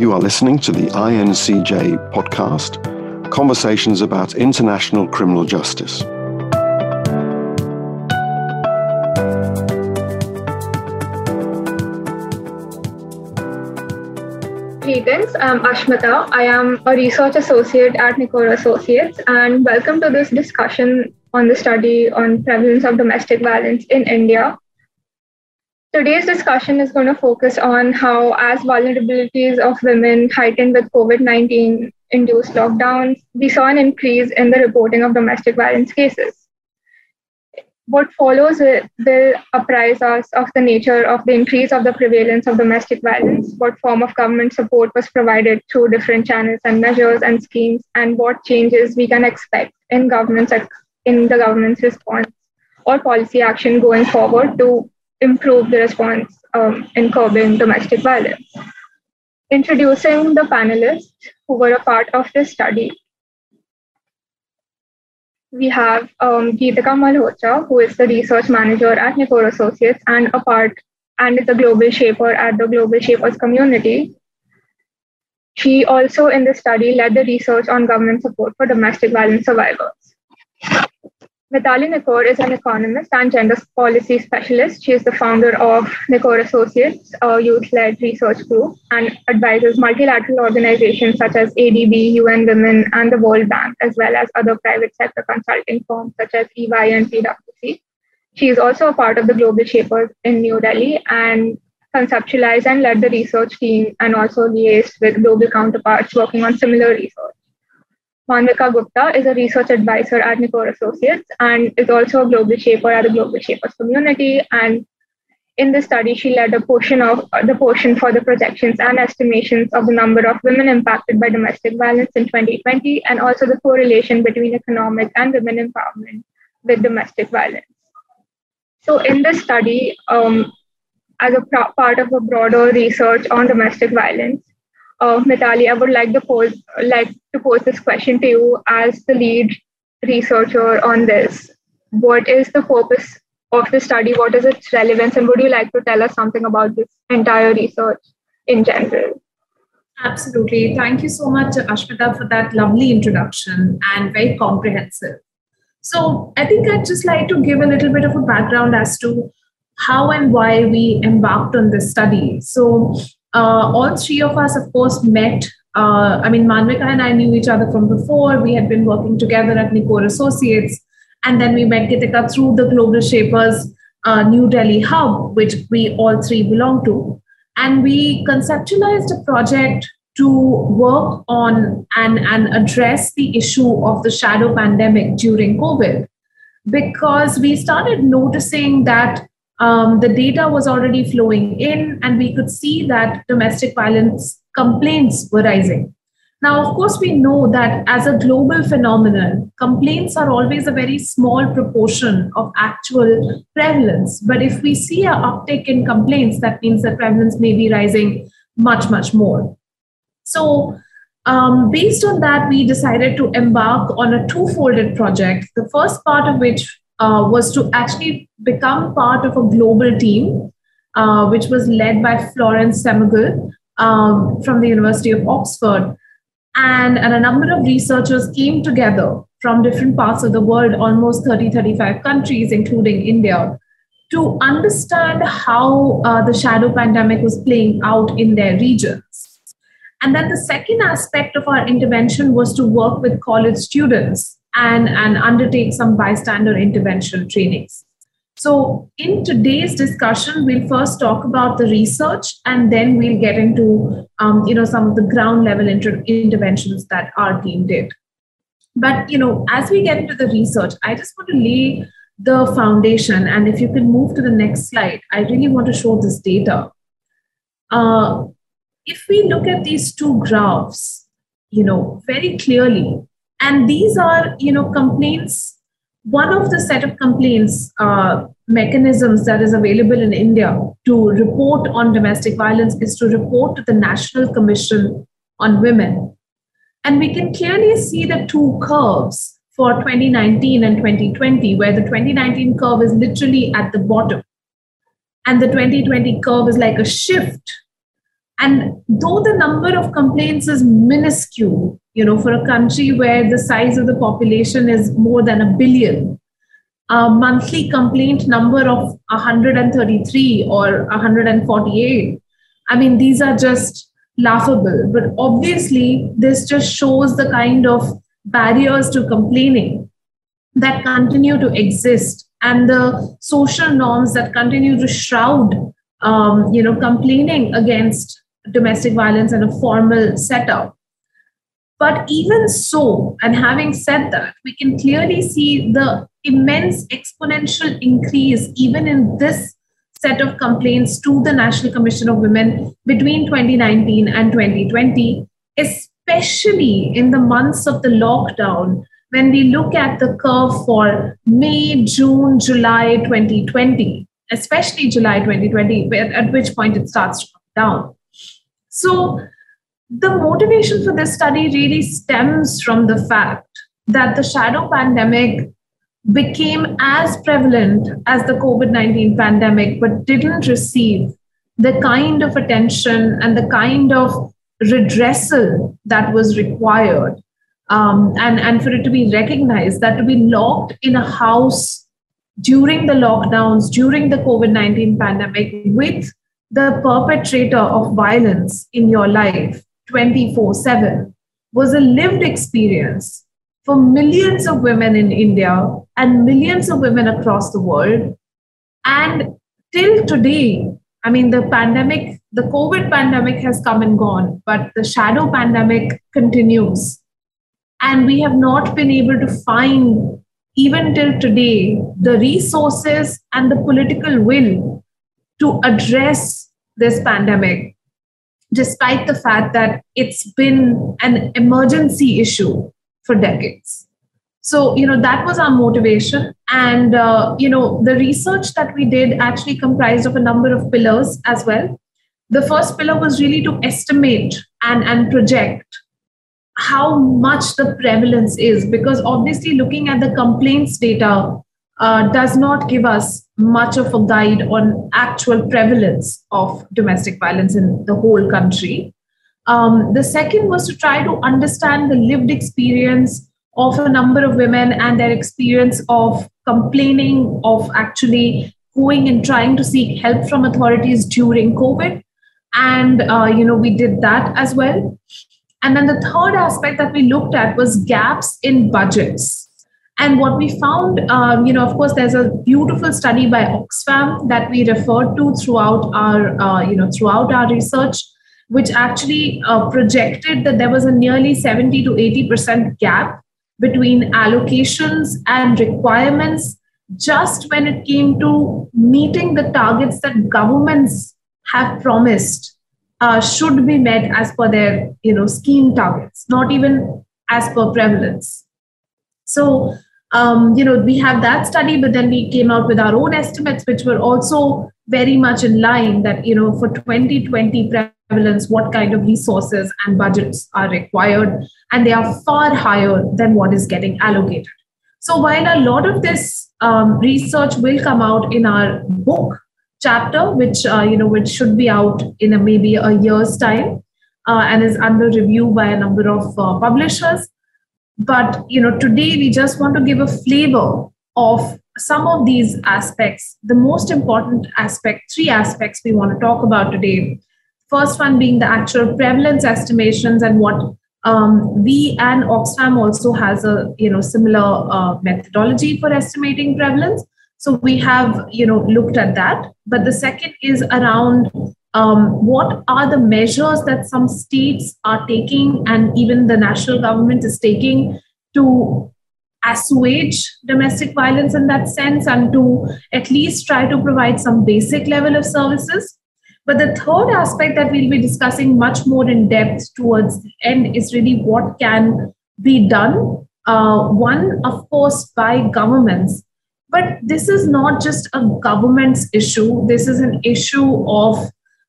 You are listening to the INCJ podcast, Conversations about International Criminal Justice. Greetings, I'm Ashmita. I am a research associate at Nikore Associates, and welcome to this discussion on the study on prevalence of domestic violence in India. Today's discussion is going to focus on how, as vulnerabilities of women heightened with COVID 19 induced lockdowns, we saw an increase in the reporting of domestic violence cases. What follows will apprise us of the nature of the increase of the prevalence of domestic violence, what form of government support was provided through different channels and measures and schemes, and what changes we can expect in government's in the government's response or policy action going forward to improve the response um, in curbing domestic violence. Introducing the panelists who were a part of this study we have um, Geetika Malhotra, who is the research manager at Nikore Associates and a part and is a global shaper at the Global Shapers community. She also, in the study, led the research on government support for domestic violence survivors. Mitali Nikore is an economist and gender policy specialist. She is the founder of Nikore Associates, a youth led research group, and advises multilateral organizations such as ADB, UN Women, and the World Bank, as well as other private sector consulting firms such as EY and PwC. She is also a part of the Global Shapers in New Delhi and conceptualized and led the research team and also liaised with global counterparts working on similar research. Manvika Gupta is a research advisor at Nikore Associates and is also a global shaper at the Global Shapers community. And in the study, she led a portion of uh, the portion for the projections and estimations of the number of women impacted by domestic violence in 2020, and also the correlation between economic and women empowerment with domestic violence. So, in this study, um, as a part of a broader research on domestic violence, uh, Mitali, I would like to pose like to pose this question to you as the lead researcher on this. What is the purpose of the study? What is its relevance, and would you like to tell us something about this entire research in general? Absolutely. Thank you so much, Ashmita, for that lovely introduction and very comprehensive. So, I think I'd just like to give a little bit of a background as to how and why we embarked on this study. So, uh, all three of us, of course, met. Uh, I mean, Manvika and I knew each other from before. We had been working together at Nikore Associates. And then we met Geetika through the Global Shapers uh, New Delhi hub, which we all three belong to. And we conceptualized a project to work on and, and address the issue of the shadow pandemic during COVID because we started noticing that um, the data was already flowing in, and we could see that domestic violence complaints were rising. Now, of course, we know that as a global phenomenon, complaints are always a very small proportion of actual prevalence. But if we see an uptick in complaints, that means the prevalence may be rising much, much more. So, um, based on that, we decided to embark on a two folded project. The first part of which uh, was to actually become part of a global team, uh, which was led by Florence Semmigel um, from the University of Oxford. And, and a number of researchers came together from different parts of the world, almost 30, 35 countries, including India, to understand how uh, the shadow pandemic was playing out in their regions. And then the second aspect of our intervention was to work with college students and, and undertake some bystander intervention trainings. So, in today's discussion, we'll first talk about the research, and then we'll get into um, you know some of the ground level inter- interventions that our team did. But you know, as we get into the research, I just want to lay the foundation. And if you can move to the next slide, I really want to show this data. Uh, if we look at these two graphs, you know, very clearly, and these are you know complaints. One of the set of complaints uh, mechanisms that is available in india to report on domestic violence is to report to the national commission on women. And we can clearly see the two curves for 2019 and 2020 where the 2019 curve is literally at the bottom. And the 2020 curve is like a shift. And though the number of complaints is minuscule, you know, for a country where the size of the population is more than a billion, a monthly complaint number of 133 or 148, I mean, these are just laughable. But obviously, this just shows the kind of barriers to complaining that continue to exist and the social norms that continue to shroud um, you know complaining against domestic violence in a formal setup but even so and having said that we can clearly see the immense exponential increase even in this set of complaints to the national commission of women between 2019 and 2020 especially in the months of the lockdown when we look at the curve for May, June, July 2020, especially July 2020, at which point it starts to come down. So, the motivation for this study really stems from the fact that the shadow pandemic became as prevalent as the COVID 19 pandemic, but didn't receive the kind of attention and the kind of redressal that was required um, and, and for it to be recognized that to be locked in a house during the lockdowns, during the COVID 19 pandemic, with the perpetrator of violence in your life 24 7 was a lived experience for millions of women in India and millions of women across the world. And till today, I mean, the pandemic, the COVID pandemic has come and gone, but the shadow pandemic continues. And we have not been able to find, even till today, the resources and the political will to address this pandemic, despite the fact that it's been an emergency issue for decades. So, you know, that was our motivation. And, uh, you know, the research that we did actually comprised of a number of pillars as well. The first pillar was really to estimate and, and project how much the prevalence is because obviously looking at the complaints data uh, does not give us much of a guide on actual prevalence of domestic violence in the whole country. Um, the second was to try to understand the lived experience of a number of women and their experience of complaining of actually going and trying to seek help from authorities during covid. And uh, you know we did that as well. And then the third aspect that we looked at was gaps in budgets. And what we found, um, you know, of course, there's a beautiful study by Oxfam that we referred to throughout our, uh, you know, throughout our research, which actually uh, projected that there was a nearly 70 to 80 percent gap between allocations and requirements just when it came to meeting the targets that governments have promised uh, should be met as per their you know scheme targets, not even as per prevalence. So um, you know we have that study, but then we came out with our own estimates, which were also very much in line that you know for 2020 prevalence, what kind of resources and budgets are required, and they are far higher than what is getting allocated. So while a lot of this um, research will come out in our book, chapter, which uh, you know which should be out in a, maybe a year's time, uh, and is under review by a number of uh, publishers. But you know today we just want to give a flavor of some of these aspects. The most important aspect, three aspects we want to talk about today. First one being the actual prevalence estimations and what um, we and Oxfam also has a you know similar uh, methodology for estimating prevalence. So we have, you know, looked at that. But the second is around um, what are the measures that some states are taking and even the national government is taking to assuage domestic violence in that sense and to at least try to provide some basic level of services. But the third aspect that we'll be discussing much more in depth towards the end is really what can be done. Uh, one, of course, by governments but this is not just a government's issue. This is an issue of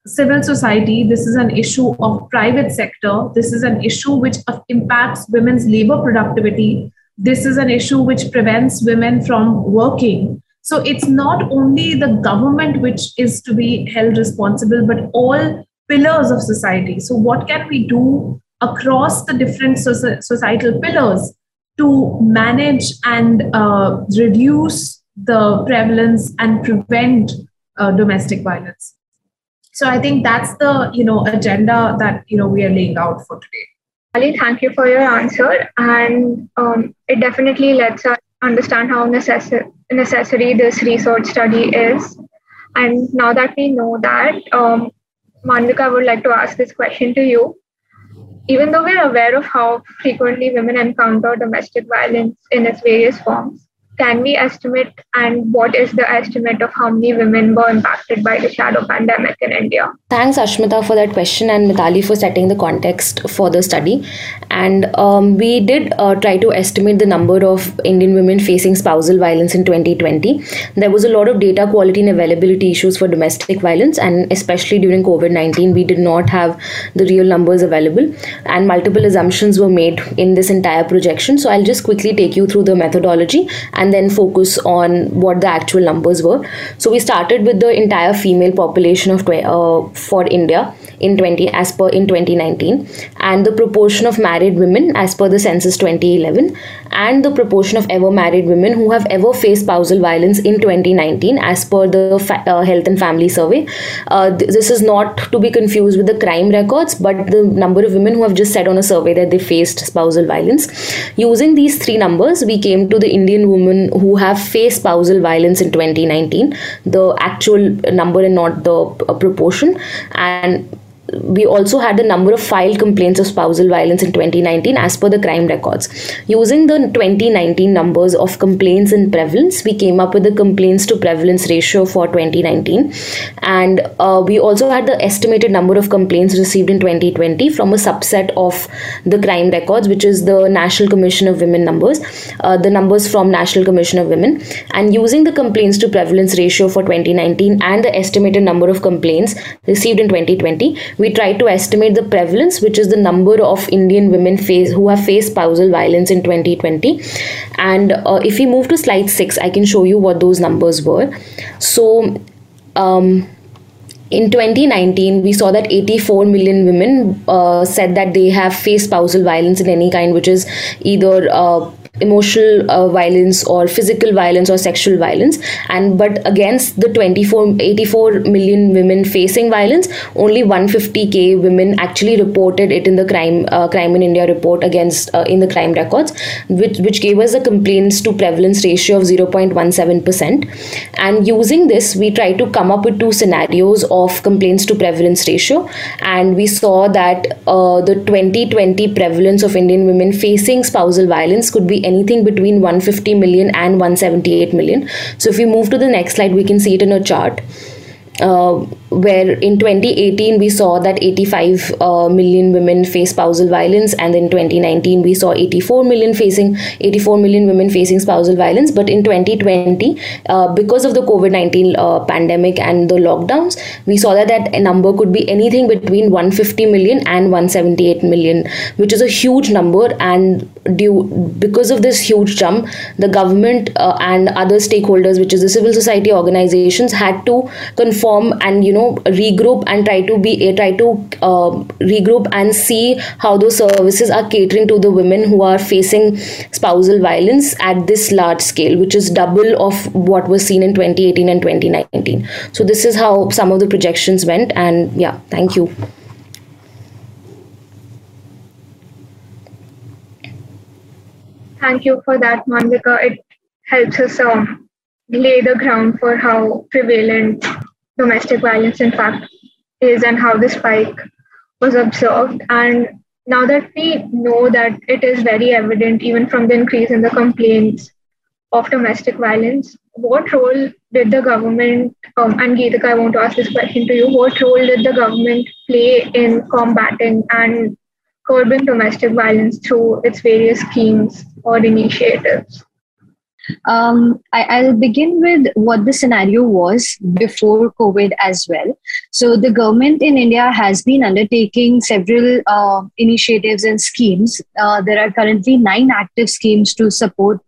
civil society. This is an issue of private sector. This is an issue which impacts women's labor productivity. This is an issue which prevents women from working. So it's not only the government which is to be held responsible, but all pillars of society. So, what can we do across the different societal pillars to manage and uh, reduce the prevalence and prevent uh, domestic violence? So, I think that's the you know agenda that you know we are laying out for today. Ali, thank you for your answer, and um, it definitely lets us understand how necessary necessary this research study is. And now that we know that, um, Manvika, would like to ask this question to you. Even though we're aware of how frequently women encounter domestic violence in its various forms, can we estimate and what is the estimate of how many women were impacted by the shadow pandemic in India? Thanks, Ashmita, for that question and Mitali for setting the context for the study. And um, we did uh, try to estimate the number of Indian women facing spousal violence in 2020. There was a lot of data quality and availability issues for domestic violence, and especially during COVID 19, we did not have the real numbers available, and multiple assumptions were made in this entire projection. So I'll just quickly take you through the methodology and then focus on what the actual numbers were. So we started with the entire female population of uh, for India in 20 as per in 2019 and the proportion of married women as per the census 2011 and the proportion of ever married women who have ever faced spousal violence in 2019 as per the fa- uh, health and family survey uh, th- this is not to be confused with the crime records but the number of women who have just said on a survey that they faced spousal violence using these three numbers we came to the indian who have faced spousal violence in 2019 the actual number and not the uh, proportion. And we also had the number of filed complaints of spousal violence in 2019 as per the crime records. Using the 2019 numbers of complaints and prevalence, we came up with the complaints to prevalence ratio for 2019. And uh, we also had the estimated number of complaints received in 2020 from a subset of the crime records, which is the National Commission of Women numbers, uh, the numbers from National Commission of Women. And using the complaints to prevalence ratio for 2019 and the estimated number of complaints received in 2020, we try to estimate the prevalence, which is the number of Indian women face who have faced spousal violence in 2020. And uh, if we move to slide six, I can show you what those numbers were. So. Um, in 2019 we saw that 84 million women uh, said that they have faced spousal violence in any kind which is either uh, emotional uh, violence or physical violence or sexual violence. And but against the 24 84 million women facing violence only 150k women actually reported it in the crime uh, crime in india report against uh, in the crime records which which gave us a complaints to prevalence ratio of 0.17% and using this we tried to come up with two scenarios of complaints to prevalence ratio. And we saw that uh, the 2020 prevalence of indian women facing spousal violence could be anything between 150 million and 178 million. So if we move to the next slide, we can see it in a chart. Uh, where in 2018 we saw that 85 uh, million women face spousal violence and in 2019 we saw 84 million facing 84 million women facing spousal violence. But in 2020 uh, because of the covid-19 uh, pandemic and the lockdowns we saw that that number could be anything between 150 million and 178 million which is a huge number. And due because of this huge jump the government uh, and other stakeholders which is the civil society organizations had to conform and you know know regroup and try to be uh, try to uh, regroup and see how those services are catering to the women who are facing spousal violence at this large scale which is double of what was seen in 2018 and 2019 so this is how some of the projections went and yeah thank you thank you for that Manvika. it helps us um, lay the ground for how prevalent domestic violence, in fact, is and how the spike was observed. And now that we know that it is very evident, even from the increase in the complaints of domestic violence, what role did the government, um, and Geetika, I want to ask this question to you, what role did the government play in combating and curbing domestic violence through its various schemes or initiatives? Um, I, will begin with what the scenario was before COVID as well. So, the government in India has been undertaking several uh, initiatives and schemes. Uh, there are currently nine active schemes to support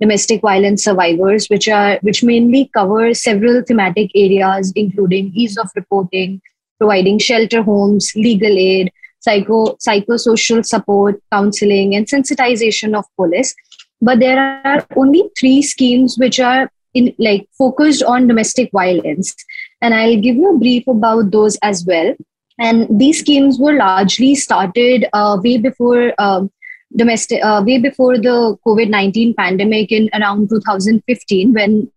domestic violence survivors, which are which mainly cover several thematic areas, including ease of reporting, providing shelter homes, legal aid, psycho psychosocial support, counseling, and sensitization of police. But there are only three schemes which are in like focused on domestic violence, and I'll give you a brief about those as well. And these schemes were largely started uh, way before. Um, domestic uh, way before the covid-19 pandemic in around 2015 when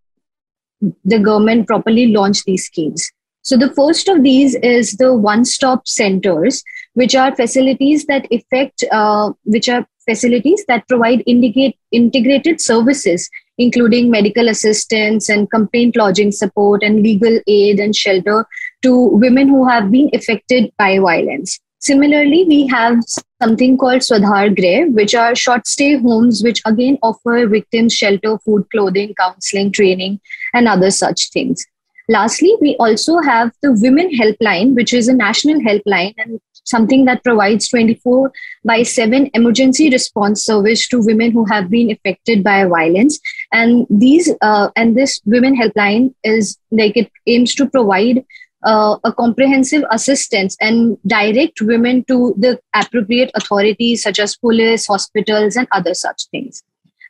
the government properly launched these schemes so the first of these is the one-stop centers, which are facilities that affect, uh, which are facilities that provide integrated services, including medical assistance and complaint lodging support and legal aid and shelter to women who have been affected by violence. Similarly, we have something called Swadhar Greh, which are short stay homes, which again offer victims shelter, food, clothing, counseling, training, and other such things. Lastly, we also have the Women Helpline, which is a national helpline and something that provides 24 by 7 emergency response service to women who have been affected by violence. And these uh, and this women helpline is like it aims to provide uh, a comprehensive assistance and direct women to the appropriate authorities such as police hospitals and other such things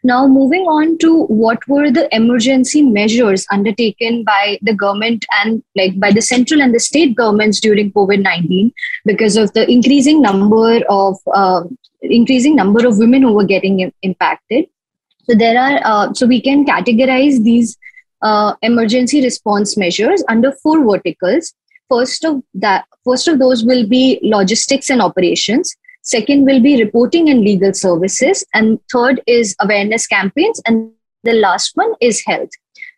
now, moving on to what were the emergency measures undertaken by the government and like by the central and the state governments during COVID nineteen because of the increasing number of uh, increasing number of women who were getting impacted. So there are uh, so we can categorize these uh, emergency response measures under four verticals. First of that, first of those will be logistics and operations. Second will be reporting and legal services. And third is awareness campaigns. And the last one is health.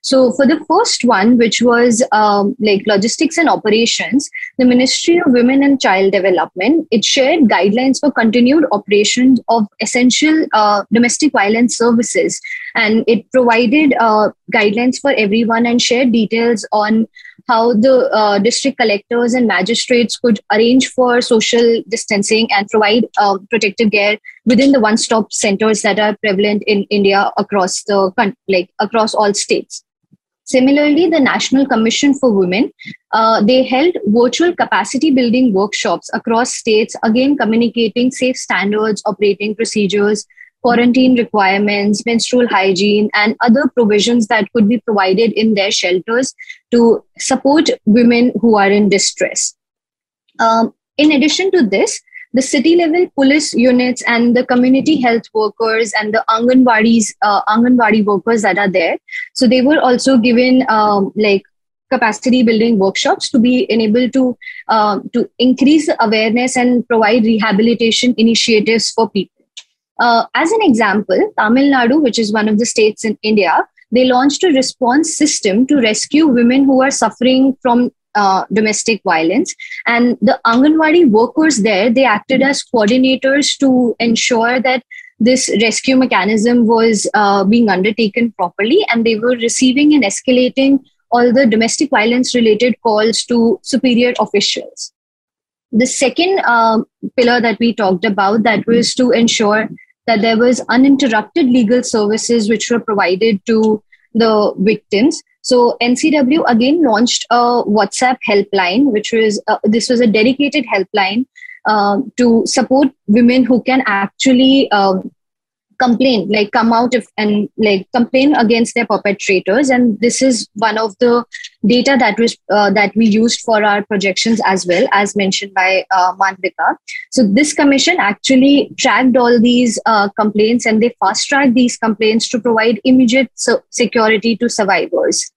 So, for the first one, which was um, like logistics and operations, the Ministry of Women and Child Development it shared guidelines for continued operations of essential uh, domestic violence services, and it provided uh, guidelines for everyone and shared details on how the uh, district collectors and magistrates could arrange for social distancing and provide uh, protective care within the one-stop centers that are prevalent in India across the like across all states. Similarly, the National Commission for Women, uh, they held virtual capacity building workshops across states, again communicating safe standards, operating procedures, quarantine requirements, menstrual hygiene, and other provisions that could be provided in their shelters to support women who are in distress. Um, in addition to this, the city level police units and the community health workers and the Anganwadis, uh, Anganwadi workers that are there. So they were also given um, like capacity building workshops to be enabled to uh, to increase awareness and provide rehabilitation initiatives for people. Uh, as an example, Tamil Nadu, which is one of the states in India, they launched a response system to rescue women who are suffering from uh, domestic violence. And the Anganwadi workers there, they acted as coordinators to ensure that this rescue mechanism was uh, being undertaken properly and they were receiving and escalating all the domestic violence related calls to superior officials. The second um, pillar that we talked about that was to ensure that there was uninterrupted legal services which were provided to the victims. So NCW again launched a WhatsApp helpline, which was uh, this was a dedicated helpline uh, to support women who can actually um, complain like come out if, and like complain against their perpetrators. And this is one of the data that was uh, that we used for our projections as well as mentioned by uh, so this commission actually tracked all these uh, complaints and they fast tracked these complaints to provide immediate so- security to survivors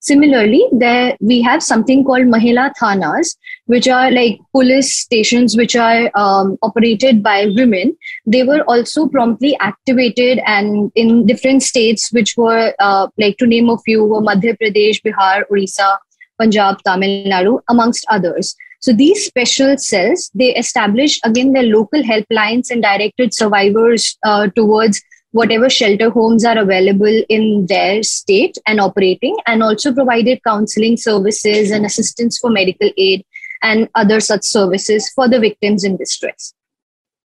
Similarly, there we have something called Mahila Thanas, which are like police stations which are um, operated by women. They were also promptly activated and in different states, which were uh, like to name a few, were Madhya Pradesh, Bihar, Orissa, Punjab, Tamil Nadu, amongst others. So these special cells, they established again their local helplines and directed survivors uh, towards whatever shelter homes are available in their state and operating, and also provided counseling services and assistance for medical aid and other such services for the victims in distress.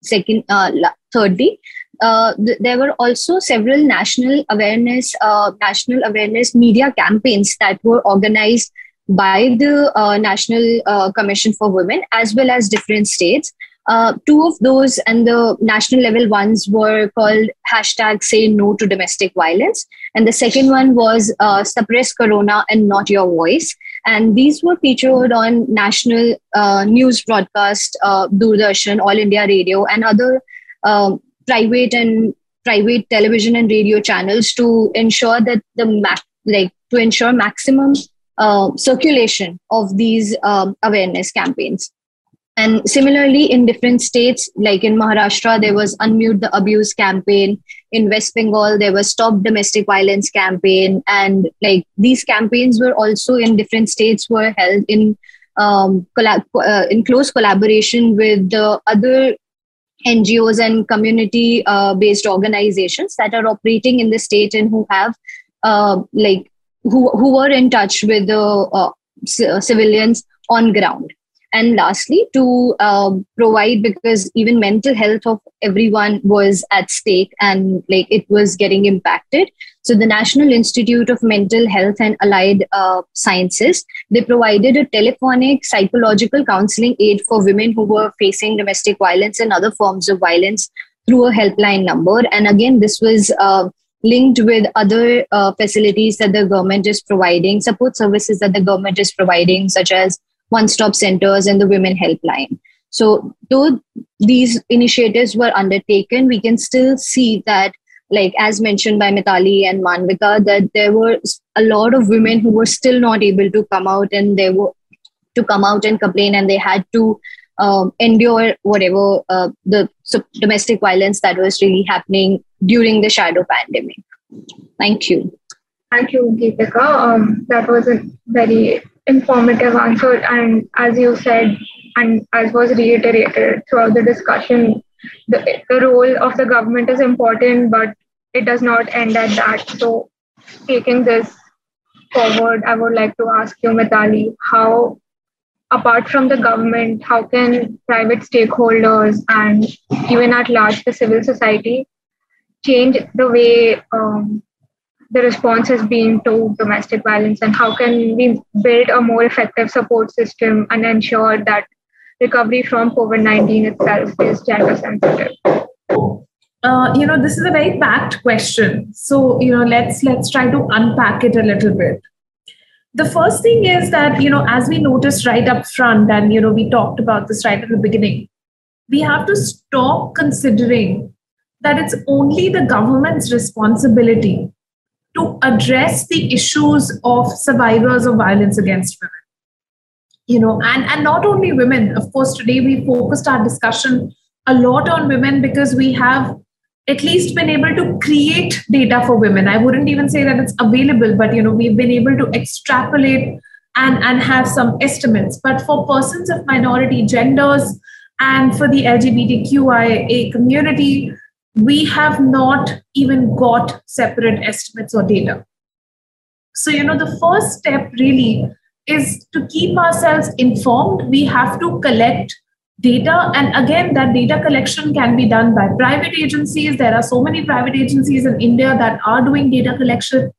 Second, uh, thirdly, uh, th- there were also several national awareness, uh, national awareness media campaigns that were organized by the uh, National uh, Commission for Women as well as different states. Uh, two of those and the national level ones were called hashtag say no to domestic violence. And the second one was uh, suppress corona and not your voice. And these were featured on national uh, news broadcast, uh, Doordarshan, All India Radio, and other um, private and private television and radio channels to ensure that the ma- like to ensure maximum uh, circulation of these um, awareness campaigns. And similarly, in different states, like in Maharashtra, there was Unmute the Abuse campaign. In West Bengal, there was Stop Domestic Violence campaign. And like these campaigns were also in different states were held in um, collab- uh, in close collaboration with the other NGOs and community uh, based organizations that are operating in the state and who have uh, like who, who were in touch with the uh, c- civilians on ground and lastly to um, provide because even mental health of everyone was at stake and like it was getting impacted. So the national institute of mental health and allied uh, sciences they provided a telephonic psychological counseling aid for women who were facing domestic violence and other forms of violence through a helpline number. And again this was uh, linked with other uh, facilities that the government is providing support services that the government is providing such as one stop centers and the women helpline. So, though these initiatives were undertaken, we can still see that, like as mentioned by Mitali and Manvika, that there were a lot of women who were still not able to come out and they were to come out and complain and they had to um, endure whatever uh, the so domestic violence that was really happening during the shadow pandemic. Thank you. Thank you, Geetika. Um, that was a very informative answer. And as you said, and as was reiterated throughout the discussion, the, the role of the government is important, but it does not end at that. So, taking this forward, I would like to ask you, Mitali, how, apart from the government, how can private stakeholders and even at large the civil society change the way um, the response has been to domestic violence and how can we build a more effective support system and ensure that recovery from covid-19 itself is gender sensitive? Uh, you know this is a very packed question. So you know let's let's try to unpack it a little bit. The first thing is that you know as we noticed right up front and you know we talked about this right at the beginning we have to stop considering that it's only the government's responsibility to address the issues of survivors of violence against women. You know and and not only women of course today we focused our discussion a lot on women because we have at least been able to create data for women. I wouldn't even say that it's available but you know we've been able to extrapolate and and have some estimates. But for persons of minority genders and for the lgbtqia community we have not even got separate estimates or data. So, you know, the first step really is to keep ourselves informed. We have to collect data. And again, that data collection can be done by private agencies. There are so many private agencies in India that are doing data collection.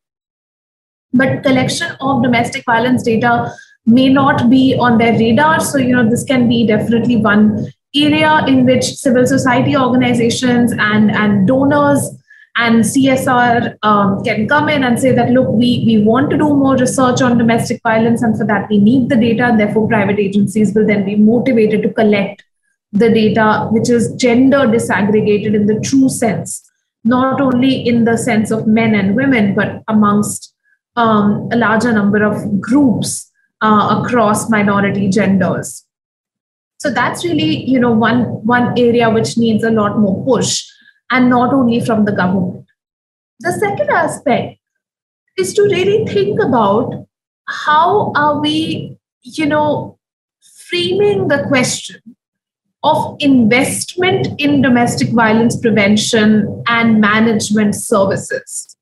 But collection of domestic violence data may not be on their radar. So, you know, this can be definitely one area in which civil society organizations and, and donors and CSR um, can come in and say that, look, we, we want to do more research on domestic violence, and for that we need the data, and therefore private agencies will then be motivated to collect the data, which is gender disaggregated in the true sense, not only in the sense of men and women, but amongst um, a larger number of groups uh, across minority genders. So that's really you know one one area which needs a lot more push and not only from the government the second aspect is to really think about how are we you know framing the question of investment in domestic violence prevention and management services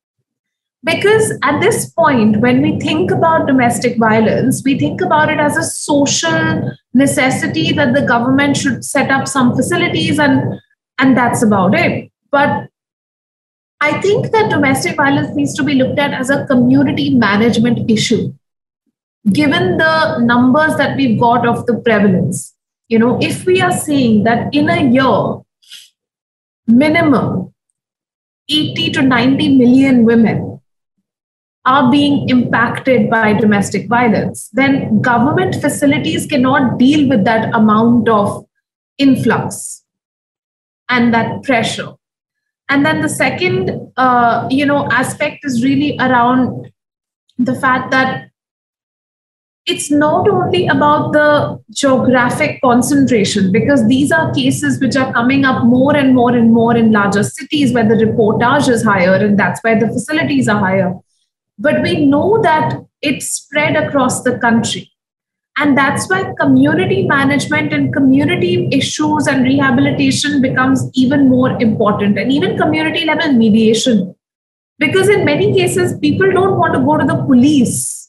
because at this point, when we think about domestic violence, we think about it as a social necessity that the government should set up some facilities and, and that's about it. But I think that domestic violence needs to be looked at as a community management issue. given the numbers that we've got of the prevalence, you know, if we are seeing that in a year, minimum 80 to 90 million women are being impacted by domestic violence, then government facilities cannot deal with that amount of influx and that pressure. And then the second, uh, you know, aspect is really around the fact that it's not only about the geographic concentration because these are cases which are coming up more and more and more in larger cities where the reportage is higher and that's where the facilities are higher. But we know that it's spread across the country and that's why community management and community issues and rehabilitation becomes even more important. And even community level mediation. Because in many cases people don't want to go to the police.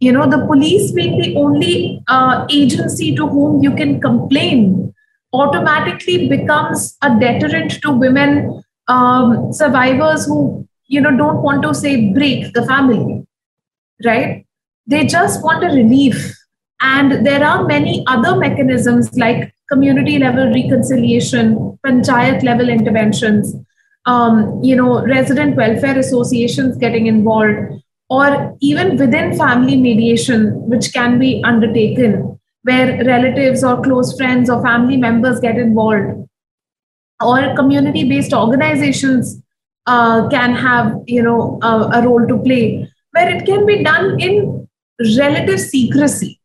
You know the police being the only uh, agency to whom you can complain automatically becomes a deterrent to women um, survivors who you know don't want to say break the family. Right? They just want a relief and there are many other mechanisms like community level reconciliation panchayat level interventions um, you know resident welfare associations getting involved or even within family mediation, which can be undertaken where relatives or close friends or family members get involved, or community based organizations uh, can have you know a, a role to play where it can be done in relative secrecy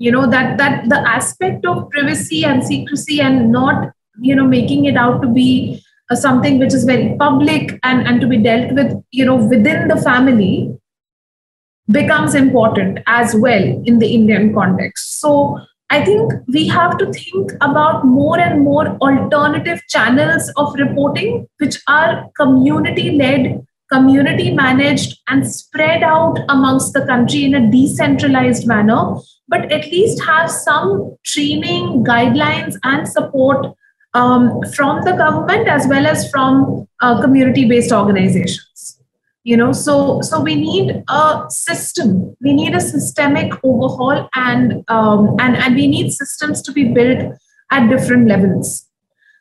you know that that the aspect of privacy and secrecy and not you know making it out to be uh, something which is very public and and to be dealt with you know within the family becomes important as well in the Indian context. So I think we have to think about more and more alternative channels of reporting, which are community led, community managed, and spread out amongst the country in a decentralized manner, but at least have some training, guidelines, and support um, from the government as well as from uh, community based organizations. You know so so we need a system. We need a systemic overhaul and um, and and we need systems to be built at different levels.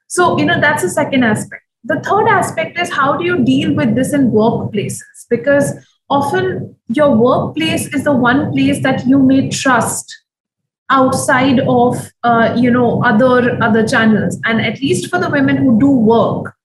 So you know that's the second aspect the third aspect is how do you deal with this in workplaces? Because often your workplace is the one place that you may trust outside of uh, you know other other channels. And at least for the women who do work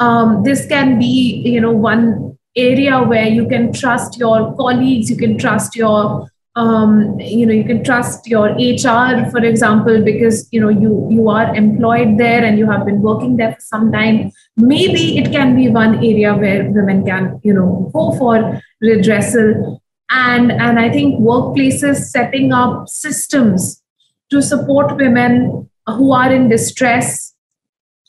um, this can be you know one area where you can trust your colleagues you can trust your um, you know you can trust your hr for example because you know you you are employed there and you have been working there for some time maybe it can be one area where women can you know go for redressal and and i think workplaces setting up systems to support women who are in distress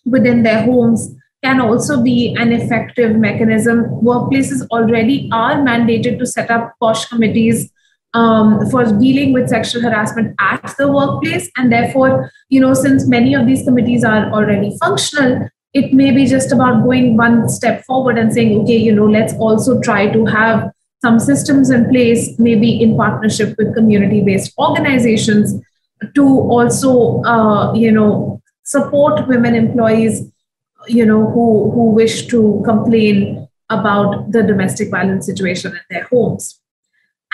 within their homes can also be an effective mechanism. Workplaces already are mandated to set up POSH committees um, for dealing with sexual harassment at the workplace. And therefore, you know, since many of these committees are already functional, it may be just about going one step forward and saying, okay, you know, let's also try to have some systems in place, maybe in partnership with community based organizations to also, uh, you know, support women employees you know who who wish to complain about the domestic violence situation in their homes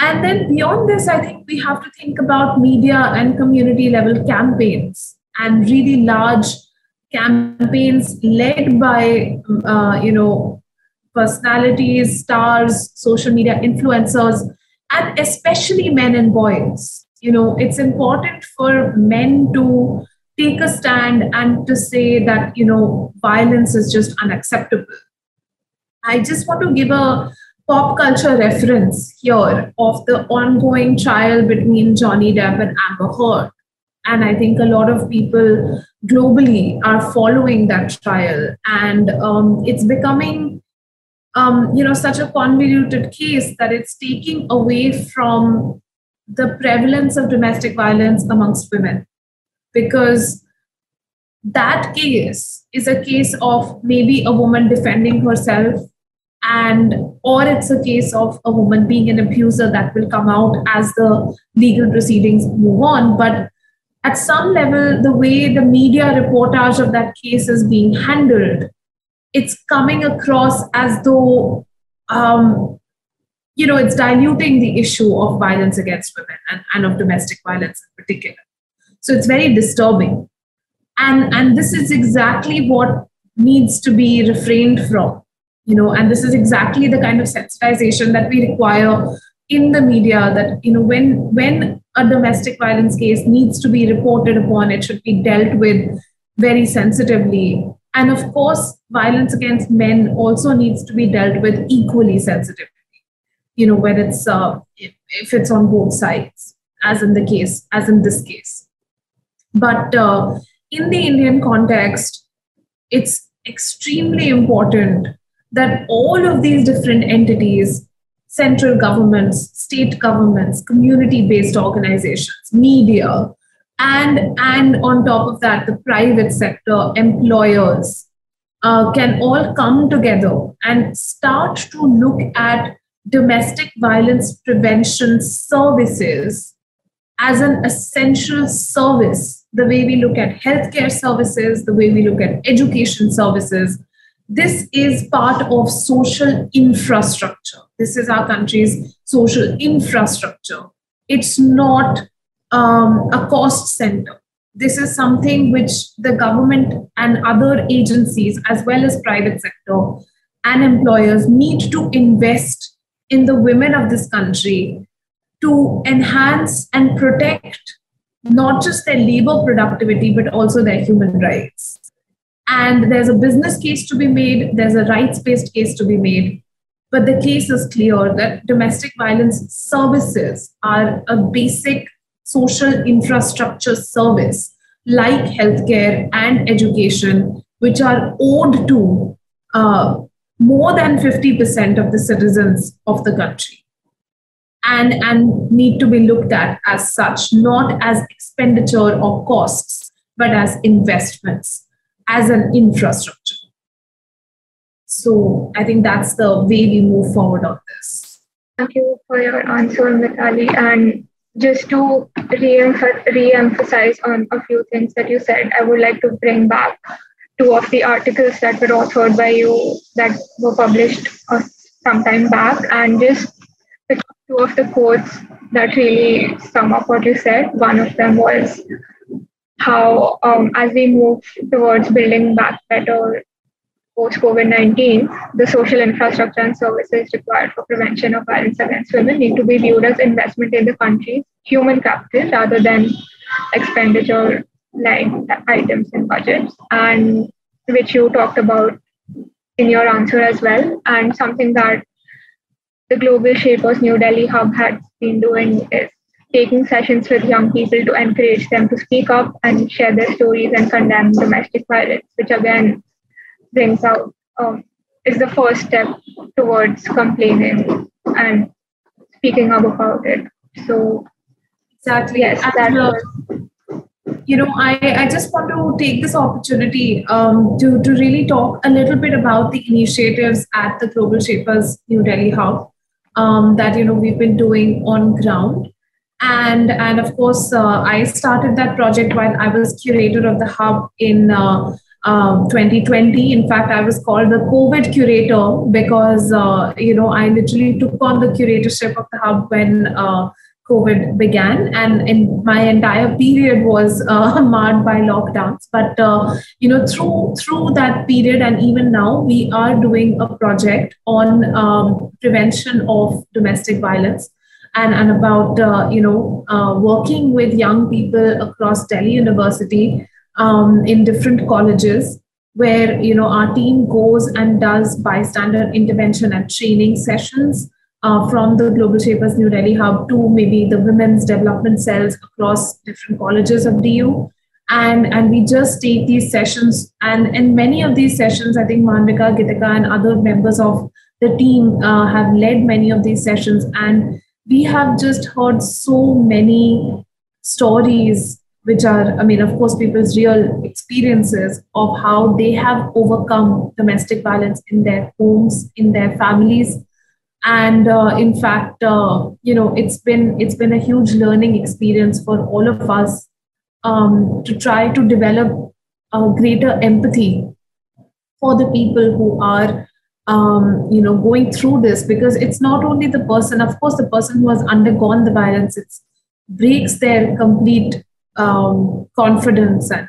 and then beyond this i think we have to think about media and community level campaigns and really large campaigns led by uh, you know personalities stars social media influencers and especially men and boys. You know it's important for men to take a stand and to say that you know violence is just unacceptable. I just want to give a pop culture reference here of the ongoing trial between johnny depp and amber heard. And i think a lot of people globally are following that trial. And um, it's becoming um, you know such a convoluted case that it's taking away from the prevalence of domestic violence amongst women. Because that case is a case of maybe a woman defending herself and or it's a case of a woman being an abuser that will come out as the legal proceedings move on. But at some level the way the media reportage of that case is being handled it's coming across as though um, you know it's diluting the issue of violence against women and, and of domestic violence in particular. So it's very disturbing. And and this is exactly what needs to be refrained from you know and this is exactly the kind of sensitization that we require in the media that you know when when a domestic violence case needs to be reported upon it should be dealt with very sensitively. And of course violence against men also needs to be dealt with equally sensitively you know when it's uh, if, it's on both sides as in the case as in this case. But uh, in the indian context it's extremely important that all of these different entities central governments, state governments, community based organizations, media, and, and on top of that, the private sector, employers uh, can all come together and start to look at domestic violence prevention services as an essential service, the way we look at healthcare services, the way we look at education services, this is part of social infrastructure. This is our country's social infrastructure. It's not um, a cost center. This is something which the government and other agencies, as well as private sector and employers, need to invest in the women of this country to enhance and protect not just their labor productivity, but also their human rights and there's a business case to be made, there's a rights based case to be made. But the case is clear that domestic violence services are a basic social infrastructure service like healthcare and education, which are owed to uh, more than 50% of the citizens of the country and, and need to be looked at as such, not as expenditure or costs, but as investments as an infrastructure. So I think that's the way we move forward on this. Thank you for your answer, Mitali. And just to re emphasize on a few things that you said, I would like to bring back two of the articles that were authored by you that were published some time back and just pick up two of the quotes that really sum up what you said. One of them was how um, as we move towards building back better post COVID 19, the social infrastructure and services required for prevention of violence against women need to be viewed as investment in the country's human capital rather than expenditure line items in budgets, and which you talked about in your answer as well. And something that the Global Shapers New Delhi Hub has been doing is taking sessions with young people to encourage them to speak up and share their stories and condemn domestic violence, which again brings out um, is the first step towards complaining and speaking up about it. So exactly, yes, that was. You know, I, I just want to take this opportunity um, to, to really talk a little bit about the initiatives at the Global Shapers New Delhi Hub um, that you know we've been doing on ground and and of course uh, i started that project while i was curator of the hub in uh, um, 2020 in fact i was called the covid curator because uh, you know i literally took on the curatorship of the hub when uh, covid began. And my entire period was uh, marred by lockdowns. But uh, you know through through that period and even now we are doing a project on um, prevention of domestic violence and, and about uh, you know uh, working with young people across Delhi University um, in different colleges where you know our team goes and does bystander intervention and training sessions uh, from the Global Shapers New Delhi Hub to maybe the women's development cells across different colleges of DU. And, and we just take these sessions and in many of these sessions i think Manvika, Gitika and other members of the team uh, have led many of these sessions and we have just heard so many stories which are, I mean, of course, people's real experiences of how they have overcome domestic violence in their homes, in their families. And uh, in fact, uh, you know, it's been it's been a huge learning experience for all of us um, to try to develop a greater empathy for the people who are um, you know going through this because it's not only the person of course the person who has undergone the violence it breaks their complete um, confidence and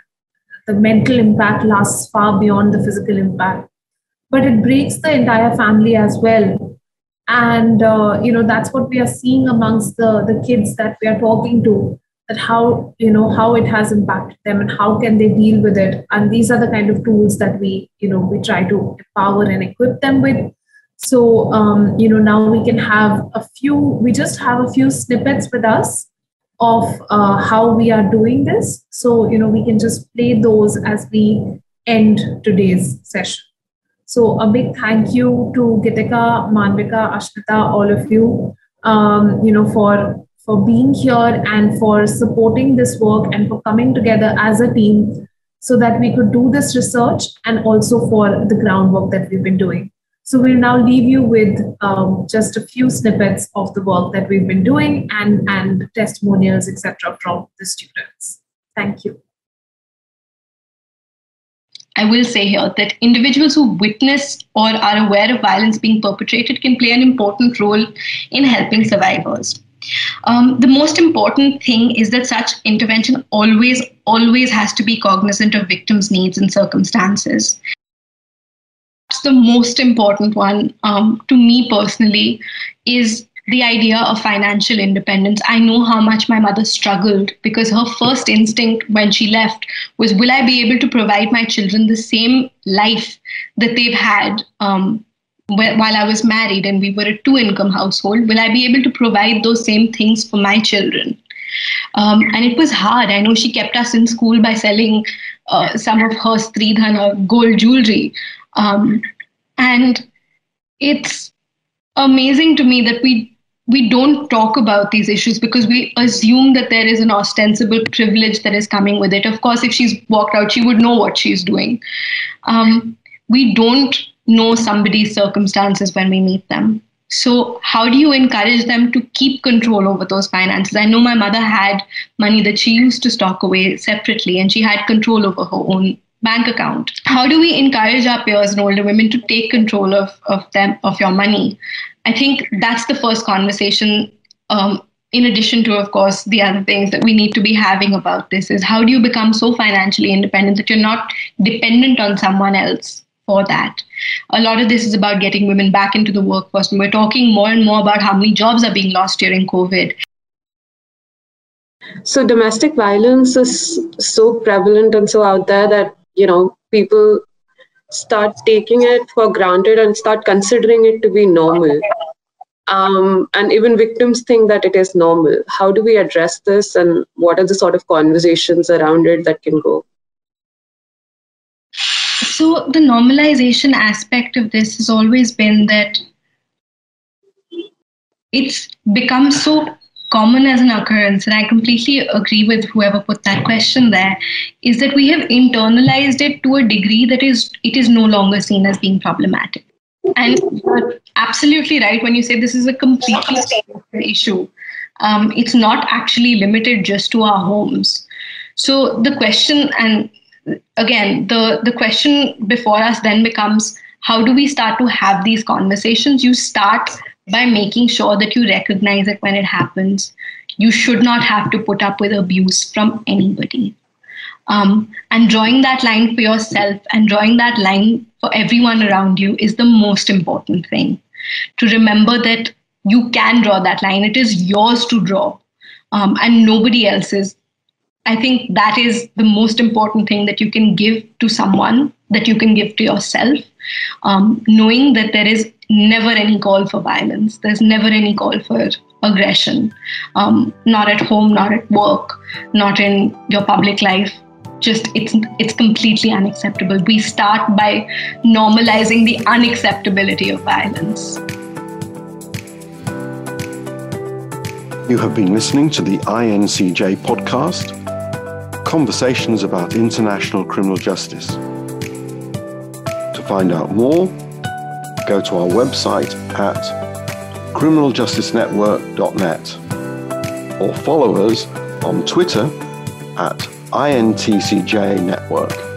the mental impact lasts far beyond the physical impact. But it breaks the entire family as well. And uh, you know that's what we are seeing amongst the the kids that we are talking to that how you know how it has impacted them and how can they deal with it. And these are the kind of tools that we you know we try to empower and equip them with. So um, you know now we can have a few we just have a few snippets with us of uh, how we are doing this. So you know we can just play those as we end today's session. So a big thank you to Gitika, Manvika, Ashmita, all of you, um, you know, for for being here and for supporting this work and for coming together as a team so that we could do this research and also for the groundwork that we've been doing. So we'll now leave you with um, just a few snippets of the work that we've been doing and, and testimonials, etc., from the students. Thank you. I will say here that individuals who witness or are aware of violence being perpetrated can play an important role in helping survivors. Um, the most important thing is that such intervention always, always has to be cognizant of victims' needs and circumstances. The most important one um, to me personally is the idea of financial independence. I know how much my mother struggled because her first instinct when she left was, Will I be able to provide my children the same life that they've had um, while I was married and we were a two income household, will I be able to provide those same things for my children? Um, and it was hard. I know she kept us in school by selling uh, some of her Stridhana gold jewelry. Um, and it's amazing to me that we we don't talk about these issues because we assume that there is an ostensible privilege that is coming with it. Of course, if she's walked out, she would know what she's doing. Um, we don't know somebody's circumstances when we meet them. So, how do you encourage them to keep control over those finances? I know my mother had money that she used to stock away separately, and she had control over her own bank account. How do we encourage our peers and older women to take control of, of them of your money? I think that's the first conversation. Um, in addition to, of course, the other things that we need to be having about this is how do you become so financially independent that you're not dependent on someone else for that. A lot of this is about getting women back into the workforce. And we're talking more and more about how many jobs are being lost during COVID. So domestic violence is so prevalent and so out there that, you know, people start taking it for granted and start considering it to be normal. Um, and even victims think that it is normal. How do we address this and what are the sort of conversations around it that can go? So, the normalization aspect of this has always been that it's become so common as an occurrence, and I completely agree with whoever put that question there, is that we have internalized it to a degree that is it is no longer seen as being problematic. And you're absolutely right when you say this is a completely issue. Um, it's not actually limited just to our homes. So the question, and again, the, the question before us then becomes how do we start to have these conversations? You start by making sure that you recognize it when it happens. You should not have to put up with abuse from anybody. Um, and drawing that line for yourself and drawing that line for everyone around you is the most important thing. To remember that you can draw that line, it is yours to draw, um, and nobody else's. I think that is the most important thing that you can give to someone, that you can give to yourself, um, knowing that there is never any call for violence. There's never any call for aggression, um, not at home, not at work, not in your public life. Just it's it's completely unacceptable. We start by normalizing the unacceptability of violence. You have been listening to the INCJ podcast conversations about international criminal justice. To find out more, go to our website at criminaljusticenetwork.net or follow us on Twitter at INTCJ Network.